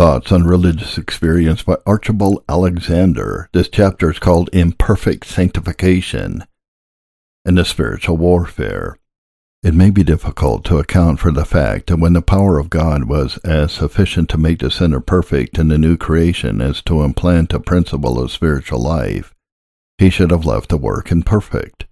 Thoughts on Religious Experience by Archibald Alexander. This chapter is called Imperfect Sanctification and the Spiritual Warfare. It may be difficult to account for the fact that when the power of God was as sufficient to make the sinner perfect in the new creation as to implant a principle of spiritual life, he should have left the work imperfect,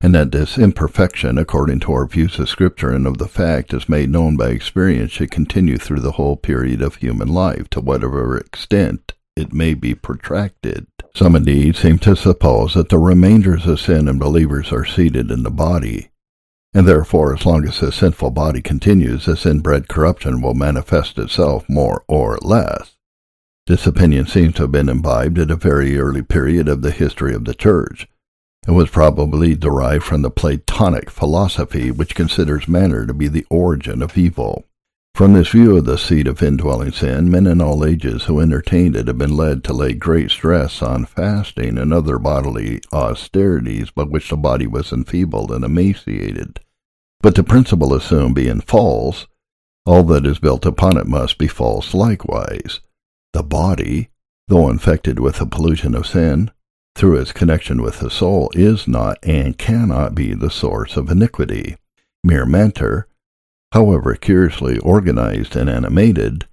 and that this imperfection, according to our views of Scripture and of the fact as made known by experience, should continue through the whole period of human life, to whatever extent it may be protracted. Some indeed seem to suppose that the remainders of sin in believers are seated in the body, and therefore as long as the sinful body continues, this inbred corruption will manifest itself more or less. This opinion seems to have been imbibed at a very early period of the history of the Church, and was probably derived from the Platonic philosophy, which considers matter to be the origin of evil. From this view of the seat of indwelling sin, men in all ages who entertained it have been led to lay great stress on fasting and other bodily austerities by which the body was enfeebled and emaciated. But the principle assumed being false, all that is built upon it must be false likewise. The body, though infected with the pollution of sin, through its connection with the soul, is not and cannot be the source of iniquity. Mere matter, however curiously organized and animated,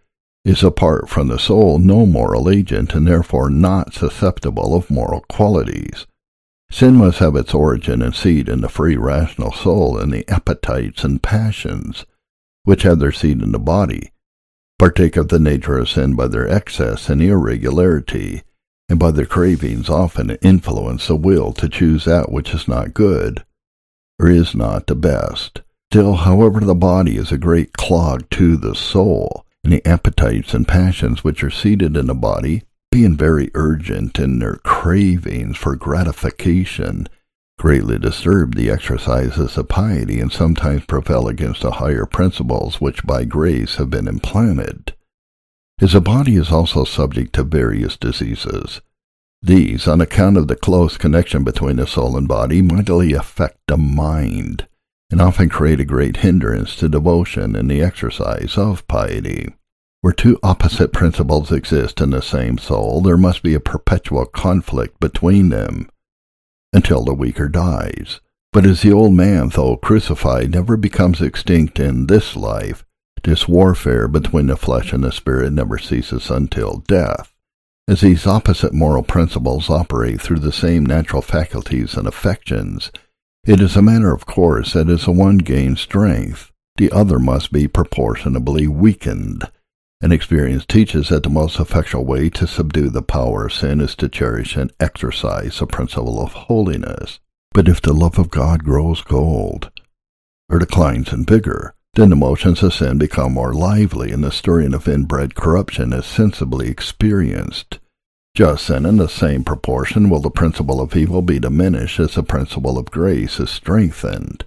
is apart from the soul no moral agent and therefore not susceptible of moral qualities. Sin must have its origin and seat in the free rational soul and the appetites and passions, which have their seat in the body, partake of the nature of sin by their excess and irregularity, and by their cravings often influence the will to choose that which is not good, or is not the best. Still, however, the body is a great clog to the soul, and the appetites and passions which are seated in the body, being very urgent in their cravings for gratification, greatly disturb the exercises of piety and sometimes prevail against the higher principles which by grace have been implanted. As the body is also subject to various diseases, these, on account of the close connection between the soul and body, mightily affect the mind, and often create a great hindrance to devotion and the exercise of piety. Where two opposite principles exist in the same soul, there must be a perpetual conflict between them, until the weaker dies. But as the old man, though crucified, never becomes extinct in this life, this warfare between the flesh and the spirit never ceases until death. As these opposite moral principles operate through the same natural faculties and affections, it is a matter of course that as the one gains strength, the other must be proportionably weakened. And experience teaches that the most effectual way to subdue the power of sin is to cherish and exercise the principle of holiness. But if the love of God grows cold, or declines in vigor, then the motions of sin become more lively, and the stirring of inbred corruption is sensibly experienced. Just then, in the same proportion, will the principle of evil be diminished as the principle of grace is strengthened.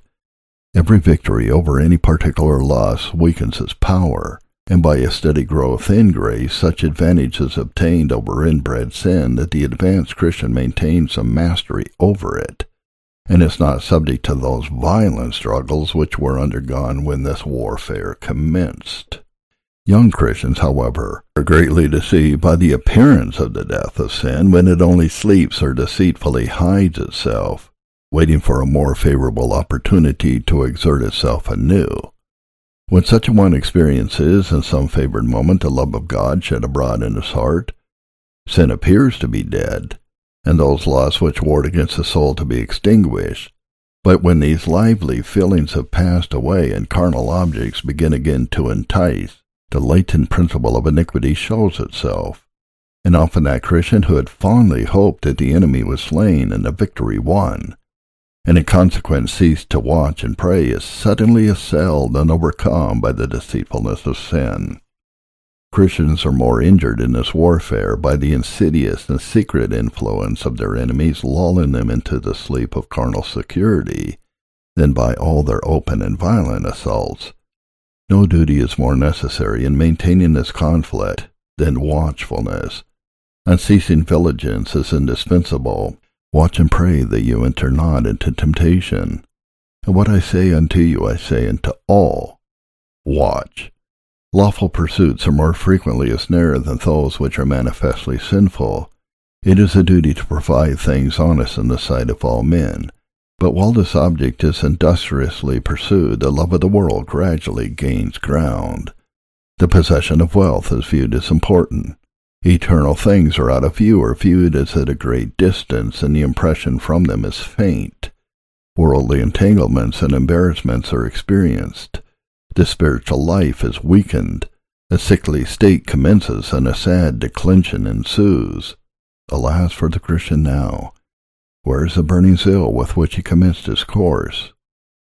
Every victory over any particular loss weakens its power, and by a steady growth in grace, such advantage is obtained over inbred sin that the advanced Christian maintains some mastery over it and is not subject to those violent struggles which were undergone when this warfare commenced. Young Christians, however, are greatly deceived by the appearance of the death of sin when it only sleeps or deceitfully hides itself, waiting for a more favorable opportunity to exert itself anew. When such a one experiences in some favored moment the love of God shed abroad in his heart, sin appears to be dead, and those lusts which ward against the soul to be extinguished. But when these lively feelings have passed away and carnal objects begin again to entice, the latent principle of iniquity shows itself. And often that Christian who had fondly hoped that the enemy was slain and the victory won, and in consequence ceased to watch and pray, is suddenly assailed and overcome by the deceitfulness of sin. Christians are more injured in this warfare by the insidious and secret influence of their enemies lulling them into the sleep of carnal security than by all their open and violent assaults. No duty is more necessary in maintaining this conflict than watchfulness. Unceasing vigilance is indispensable. Watch and pray that you enter not into temptation. And what I say unto you I say unto all, watch. Lawful pursuits are more frequently a snare than those which are manifestly sinful. It is a duty to provide things honest in the sight of all men. But while this object is industriously pursued, the love of the world gradually gains ground. The possession of wealth is viewed as important. Eternal things are out of view or viewed as at a great distance, and the impression from them is faint. Worldly entanglements and embarrassments are experienced. The spiritual life is weakened. A sickly state commences, and a sad declension ensues. Alas for the Christian now! Where is the burning zeal with which he commenced his course?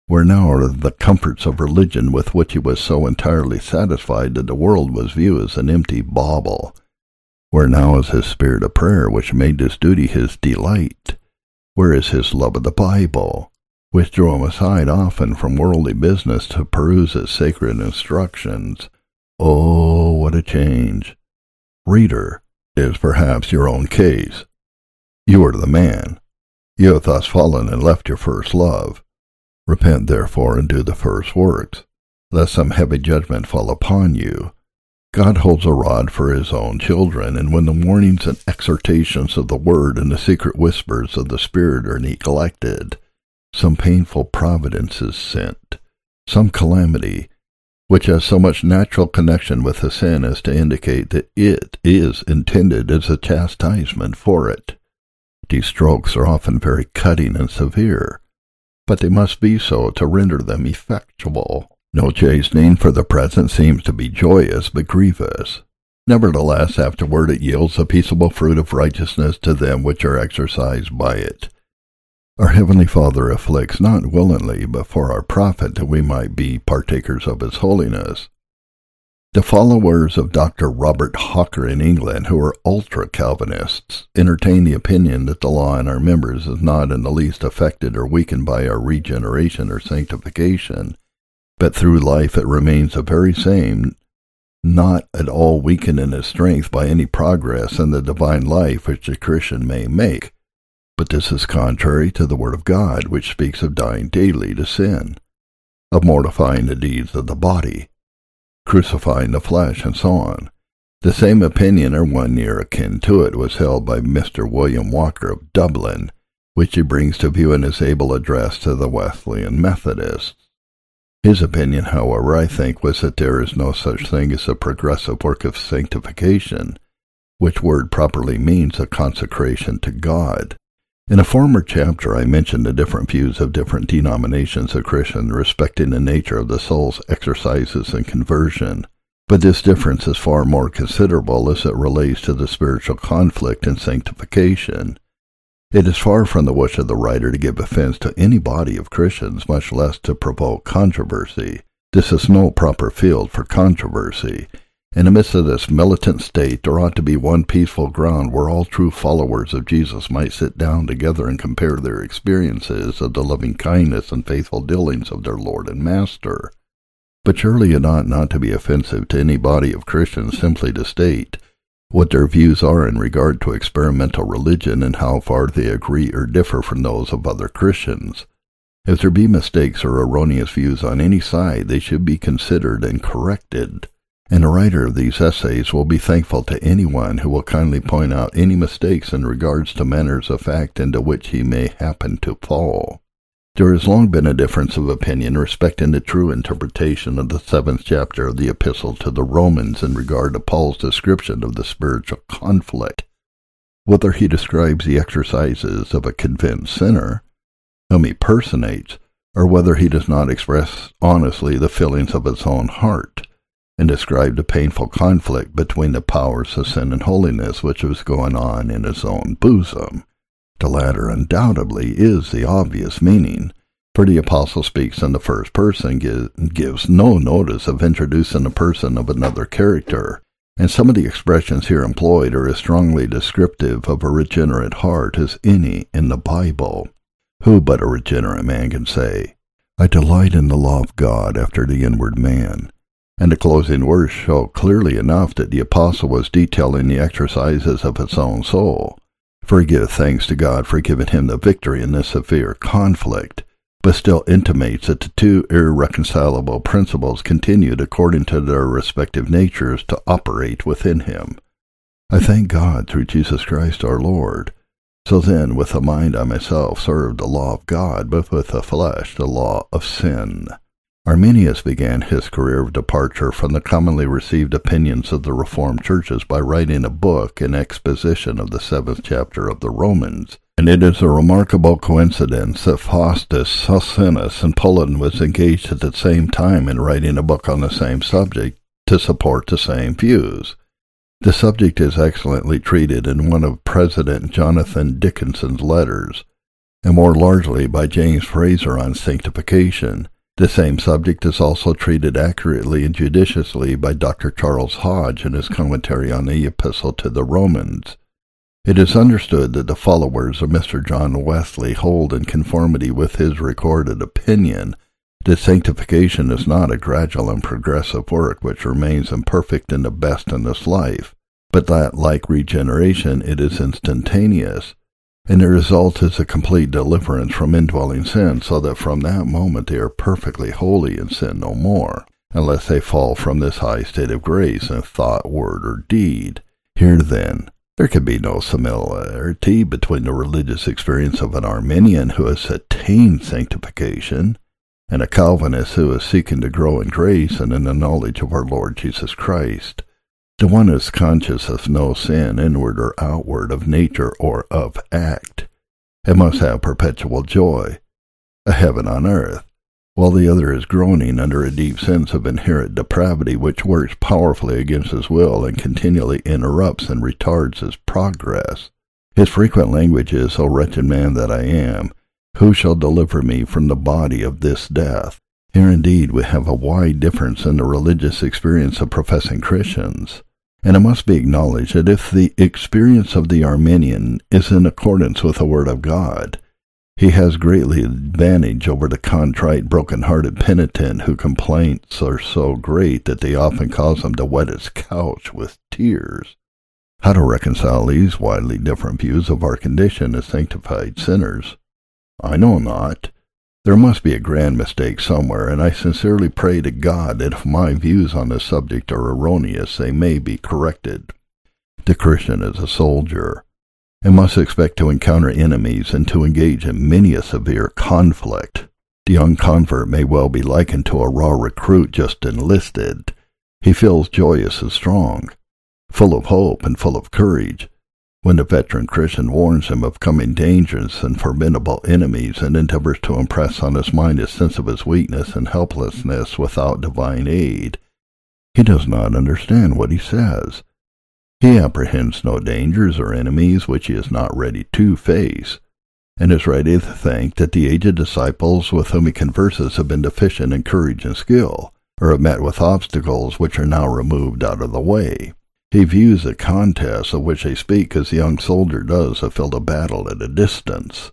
Where now are the comforts of religion with which he was so entirely satisfied that the world was viewed as an empty bauble? Where now is his spirit of prayer which made this duty his delight? Where is his love of the Bible, which him aside often from worldly business to peruse its sacred instructions? Oh, what a change! Reader, is perhaps your own case. You are the man. You have thus fallen and left your first love. Repent therefore and do the first works, lest some heavy judgment fall upon you. God holds a rod for his own children, and when the warnings and exhortations of the word and the secret whispers of the Spirit are neglected, some painful providence is sent, some calamity, which has so much natural connection with the sin as to indicate that it is intended as a chastisement for it. These strokes are often very cutting and severe, but they must be so to render them effectual. No chastening for the present seems to be joyous, but grievous. Nevertheless, afterward it yields a peaceable fruit of righteousness to them which are exercised by it. Our Heavenly Father afflicts not willingly, but for our profit, that we might be partakers of His holiness. The followers of Dr. Robert Hawker in England, who are ultra Calvinists, entertain the opinion that the law in our members is not in the least affected or weakened by our regeneration or sanctification, but through life it remains the very same, not at all weakened in its strength by any progress in the divine life which the Christian may make. But this is contrary to the Word of God, which speaks of dying daily to sin, of mortifying the deeds of the body crucifying the flesh, and so on. The same opinion, or one near akin to it, was held by Mr. William Walker of Dublin, which he brings to view in his able address to the Wesleyan Methodists. His opinion, however, I think, was that there is no such thing as a progressive work of sanctification, which word properly means a consecration to God. In a former chapter, I mentioned the different views of different denominations of Christians respecting the nature of the soul's exercises and conversion, but this difference is far more considerable as it relates to the spiritual conflict and sanctification. It is far from the wish of the writer to give offense to any body of Christians, much less to provoke controversy. This is no proper field for controversy, in the midst of this militant state, there ought to be one peaceful ground where all true followers of Jesus might sit down together and compare their experiences of the loving kindness and faithful dealings of their Lord and Master. But surely it ought not to be offensive to any body of Christians simply to state what their views are in regard to experimental religion and how far they agree or differ from those of other Christians. If there be mistakes or erroneous views on any side, they should be considered and corrected and the writer of these essays will be thankful to anyone who will kindly point out any mistakes in regards to matters of fact into which he may happen to fall. There has long been a difference of opinion respecting the true interpretation of the seventh chapter of the Epistle to the Romans in regard to Paul's description of the spiritual conflict, whether he describes the exercises of a convinced sinner, whom he personates, or whether he does not express honestly the feelings of his own heart and described a painful conflict between the powers of sin and holiness which was going on in his own bosom. The latter undoubtedly is the obvious meaning, for the apostle speaks in the first person, and gives no notice of introducing a person of another character, and some of the expressions here employed are as strongly descriptive of a regenerate heart as any in the Bible. Who but a regenerate man can say, I delight in the law of God after the inward man? And the closing words show clearly enough that the apostle was detailing the exercises of his own soul. For he thanks to God for giving him the victory in this severe conflict, but still intimates that the two irreconcilable principles continued according to their respective natures to operate within him. I thank God through Jesus Christ our Lord. So then, with the mind I myself served the law of God, but with the flesh the law of sin. Arminius began his career of departure from the commonly received opinions of the Reformed churches by writing a book in exposition of the seventh chapter of the Romans, and it is a remarkable coincidence that Faustus Socinus in Poland was engaged at the same time in writing a book on the same subject to support the same views. The subject is excellently treated in one of President Jonathan Dickinson's letters, and more largely by James Fraser on sanctification the same subject is also treated accurately and judiciously by Dr. Charles Hodge in his commentary on the Epistle to the Romans. It is understood that the followers of Mr. John Wesley hold in conformity with his recorded opinion that sanctification is not a gradual and progressive work which remains imperfect in the best in this life, but that, like regeneration, it is instantaneous, and the result is a complete deliverance from indwelling sin, so that from that moment they are perfectly holy and sin no more, unless they fall from this high state of grace in thought, word, or deed. Here, then, there can be no similarity between the religious experience of an Arminian who has attained sanctification and a Calvinist who is seeking to grow in grace and in the knowledge of our Lord Jesus Christ. The one is conscious of no sin, inward or outward, of nature or of act, and must have perpetual joy, a heaven on earth, while the other is groaning under a deep sense of inherent depravity which works powerfully against his will and continually interrupts and retards his progress. His frequent language is, O wretched man that I am, who shall deliver me from the body of this death? Here indeed we have a wide difference in the religious experience of professing Christians, and it must be acknowledged that if the experience of the Arminian is in accordance with the Word of God, he has greatly advantage over the contrite, broken-hearted penitent whose complaints are so great that they often cause him to wet his couch with tears. How to reconcile these widely different views of our condition as sanctified sinners, I know not. There must be a grand mistake somewhere, and I sincerely pray to God that if my views on the subject are erroneous, they may be corrected. The Christian is a soldier, and must expect to encounter enemies and to engage in many a severe conflict. The young convert may well be likened to a raw recruit just enlisted. He feels joyous and strong, full of hope and full of courage, when the veteran Christian warns him of coming dangers and formidable enemies and endeavors to impress on his mind a sense of his weakness and helplessness without divine aid, he does not understand what he says. He apprehends no dangers or enemies which he is not ready to face, and is ready to think that the aged disciples with whom he converses have been deficient in courage and skill, or have met with obstacles which are now removed out of the way. He views the contest of which they speak as the young soldier does a field of battle at a distance,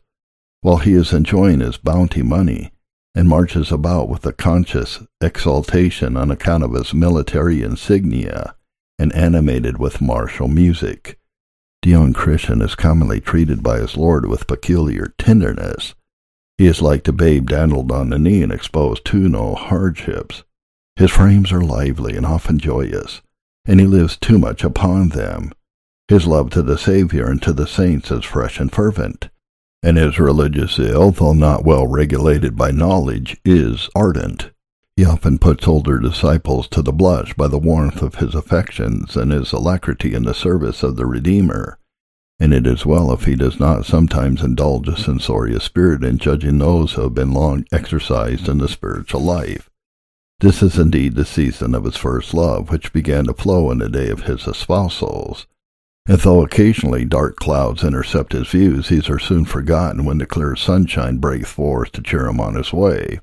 while he is enjoying his bounty money, and marches about with a conscious exultation on account of his military insignia, and animated with martial music. The young Christian is commonly treated by his Lord with peculiar tenderness. He is like the babe dandled on the knee and exposed to no hardships. His frames are lively and often joyous and he lives too much upon them. His love to the Saviour and to the saints is fresh and fervent, and his religious zeal, though not well regulated by knowledge, is ardent. He often puts older disciples to the blush by the warmth of his affections and his alacrity in the service of the Redeemer, and it is well if he does not sometimes indulge a censorious spirit in judging those who have been long exercised in the spiritual life this is indeed the season of his first love, which began to flow in the day of his espousals. And though occasionally dark clouds intercept his views, these are soon forgotten when the clear sunshine breaks forth to cheer him on his way.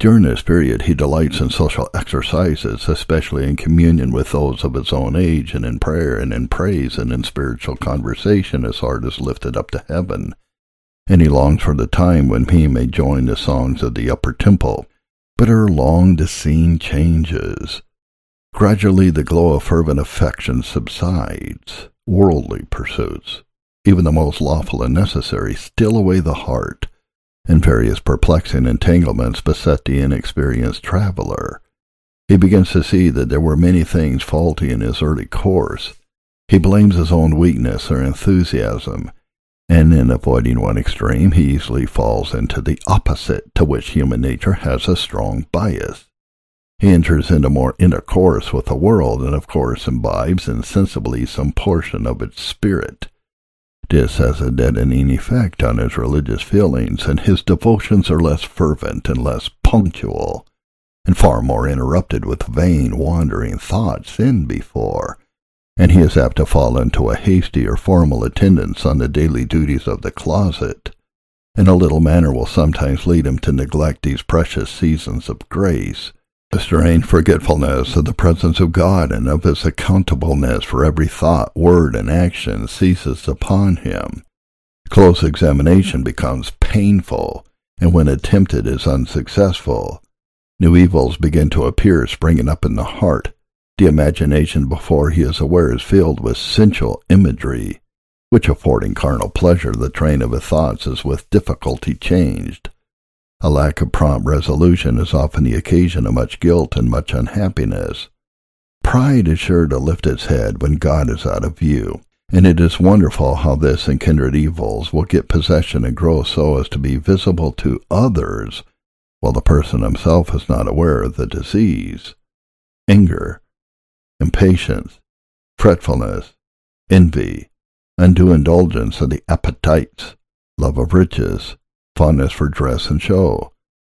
During this period, he delights in social exercises, especially in communion with those of his own age, and in prayer, and in praise, and in spiritual conversation, his heart is lifted up to heaven. And he longs for the time when he may join the songs of the upper temple, but ere long the scene changes. Gradually the glow of fervent affection subsides. Worldly pursuits, even the most lawful and necessary, steal away the heart, and various perplexing entanglements beset the inexperienced traveler. He begins to see that there were many things faulty in his early course. He blames his own weakness or enthusiasm, and in avoiding one extreme, he easily falls into the opposite, to which human nature has a strong bias. He enters into more intercourse with the world, and of course imbibes insensibly some portion of its spirit. This has a deadening effect on his religious feelings, and his devotions are less fervent and less punctual, and far more interrupted with vain, wandering thoughts than before, and he is apt to fall into a hasty or formal attendance on the daily duties of the closet, and a little manner will sometimes lead him to neglect these precious seasons of grace, a strange forgetfulness of the presence of God and of his accountableness for every thought, word, and action seizes upon him. Close examination becomes painful, and when attempted is unsuccessful. New evils begin to appear springing up in the heart. The imagination before he is aware is filled with sensual imagery, which affording carnal pleasure the train of his thoughts is with difficulty changed. A lack of prompt resolution is often the occasion of much guilt and much unhappiness. Pride is sure to lift its head when God is out of view, and it is wonderful how this and kindred evils will get possession and grow so as to be visible to others, while the person himself is not aware of the disease. Anger, impatience, fretfulness, envy, undue indulgence of the appetites, love of riches, fondness for dress and show,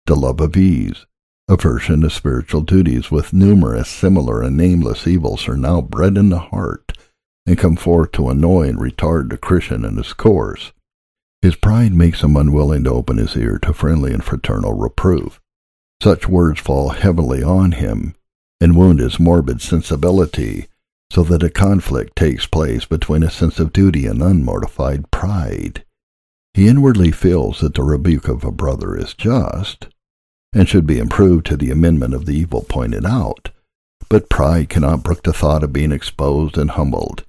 the love of ease, aversion to spiritual duties, with numerous similar and nameless evils are now bred in the heart, and come forth to annoy and retard the Christian in his course. His pride makes him unwilling to open his ear to friendly and fraternal reproof. Such words fall heavily on him, and wound his morbid sensibility, so that a conflict takes place between a sense of duty and unmortified pride. He inwardly feels that the rebuke of a brother is just, and should be improved to the amendment of the evil pointed out, but pride cannot brook the thought of being exposed and humbled,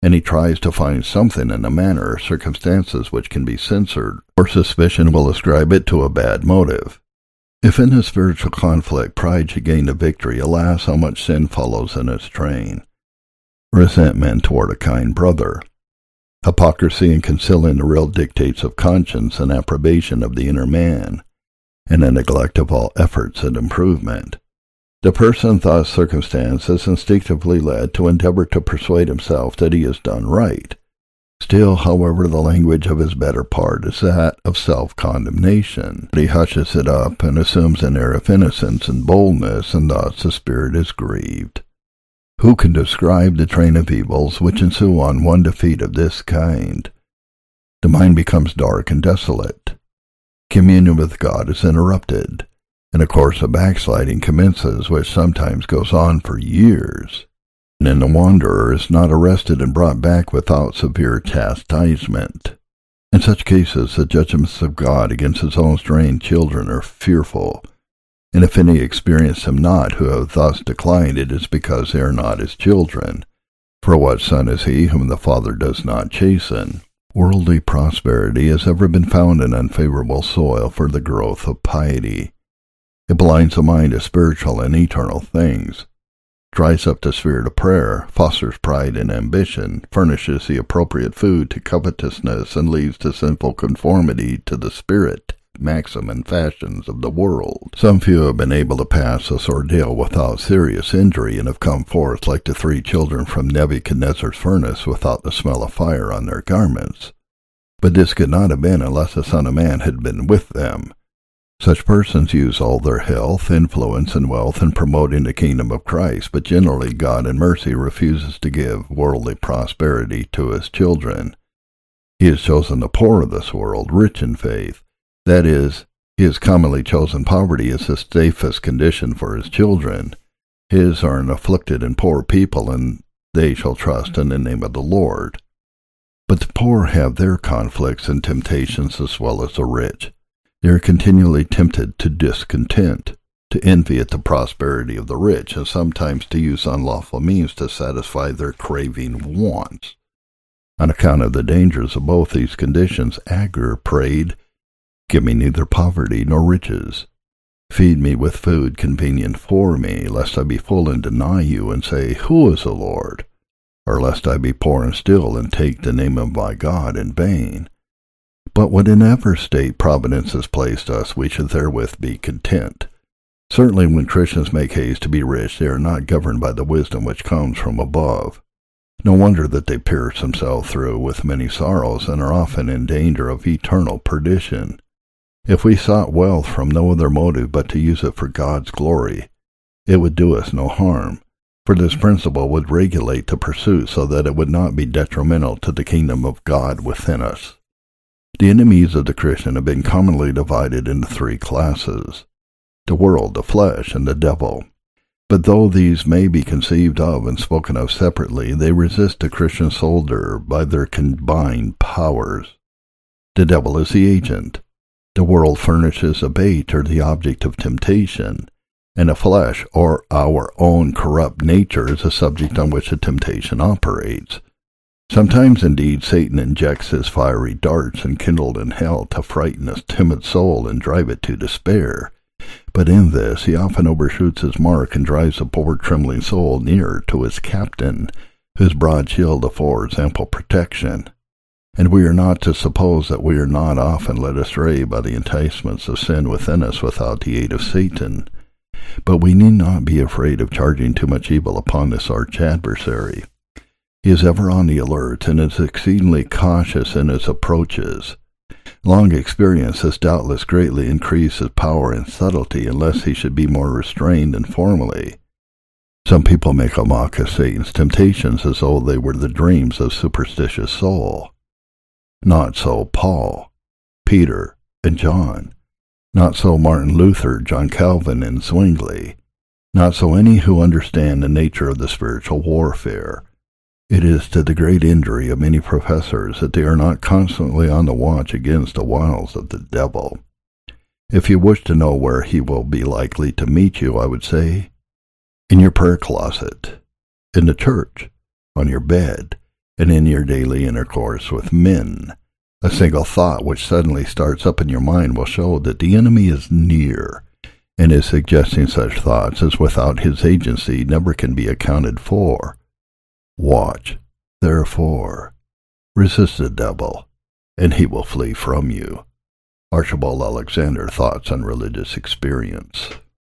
and he tries to find something in a manner or circumstances which can be censored, or suspicion will ascribe it to a bad motive. If in a spiritual conflict pride should gain the victory, alas, how much sin follows in its train. Resentment toward a kind brother, hypocrisy in concealing the real dictates of conscience and approbation of the inner man, and a neglect of all efforts at improvement. The person thus circumstanced is instinctively led to endeavor to persuade himself that he has done right. Still, however, the language of his better part is that of self-condemnation. He hushes it up and assumes an air of innocence and boldness, and thus the spirit is grieved. Who can describe the train of evils which ensue on one defeat of this kind? The mind becomes dark and desolate. Communion with God is interrupted, and a course of backsliding commences which sometimes goes on for years. And the wanderer is not arrested and brought back without severe chastisement. In such cases, the judgments of God against his own straying children are fearful and if any experience them not who have thus declined, it is because they are not his children. For what son is he whom the Father does not chasten? Worldly prosperity has ever been found an unfavorable soil for the growth of piety. It blinds the mind to spiritual and eternal things, dries up the spirit of prayer, fosters pride and ambition, furnishes the appropriate food to covetousness, and leads to sinful conformity to the spirit maxim and fashions of the world. Some few have been able to pass this ordeal without serious injury and have come forth like the three children from Nebuchadnezzar's furnace without the smell of fire on their garments. But this could not have been unless the Son of Man had been with them. Such persons use all their health, influence, and wealth in promoting the kingdom of Christ, but generally God in mercy refuses to give worldly prosperity to his children. He has chosen the poor of this world, rich in faith, that is, he has commonly chosen poverty as the safest condition for his children. His are an afflicted and poor people, and they shall trust in the name of the Lord. But the poor have their conflicts and temptations as well as the rich. They are continually tempted to discontent, to envy at the prosperity of the rich, and sometimes to use unlawful means to satisfy their craving wants. On account of the dangers of both these conditions, Agur prayed Give me neither poverty nor riches. Feed me with food convenient for me, lest I be full and deny you and say, Who is the Lord? Or lest I be poor and still and take the name of my God in vain. But whatever state Providence has placed us, we should therewith be content. Certainly when Christians make haste to be rich, they are not governed by the wisdom which comes from above. No wonder that they pierce themselves through with many sorrows and are often in danger of eternal perdition. If we sought wealth from no other motive but to use it for God's glory, it would do us no harm, for this principle would regulate the pursuit so that it would not be detrimental to the kingdom of God within us. The enemies of the Christian have been commonly divided into three classes the world, the flesh, and the devil. But though these may be conceived of and spoken of separately, they resist the Christian soldier by their combined powers. The devil is the agent. The world furnishes a bait or the object of temptation, and the flesh or our own corrupt nature is the subject on which the temptation operates. Sometimes, indeed, Satan injects his fiery darts enkindled in hell to frighten a timid soul and drive it to despair. But in this he often overshoots his mark and drives the poor trembling soul nearer to his captain, whose broad shield affords ample protection. And we are not to suppose that we are not often led astray by the enticements of sin within us without the aid of Satan. But we need not be afraid of charging too much evil upon this arch adversary. He is ever on the alert and is exceedingly cautious in his approaches. Long experience has doubtless greatly increased his power and subtlety unless he should be more restrained and formally. Some people make a mock of Satan's temptations as though they were the dreams of superstitious soul. Not so Paul, Peter, and John. Not so Martin Luther, John Calvin, and Zwingli. Not so any who understand the nature of the spiritual warfare. It is to the great injury of many professors that they are not constantly on the watch against the wiles of the devil. If you wish to know where he will be likely to meet you, I would say, in your prayer closet, in the church, on your bed, and in your daily intercourse with men. A single thought which suddenly starts up in your mind will show that the enemy is near, and his suggesting such thoughts as without his agency never can be accounted for. Watch, therefore, resist the devil, and he will flee from you. Archibald Alexander Thoughts on Religious Experience.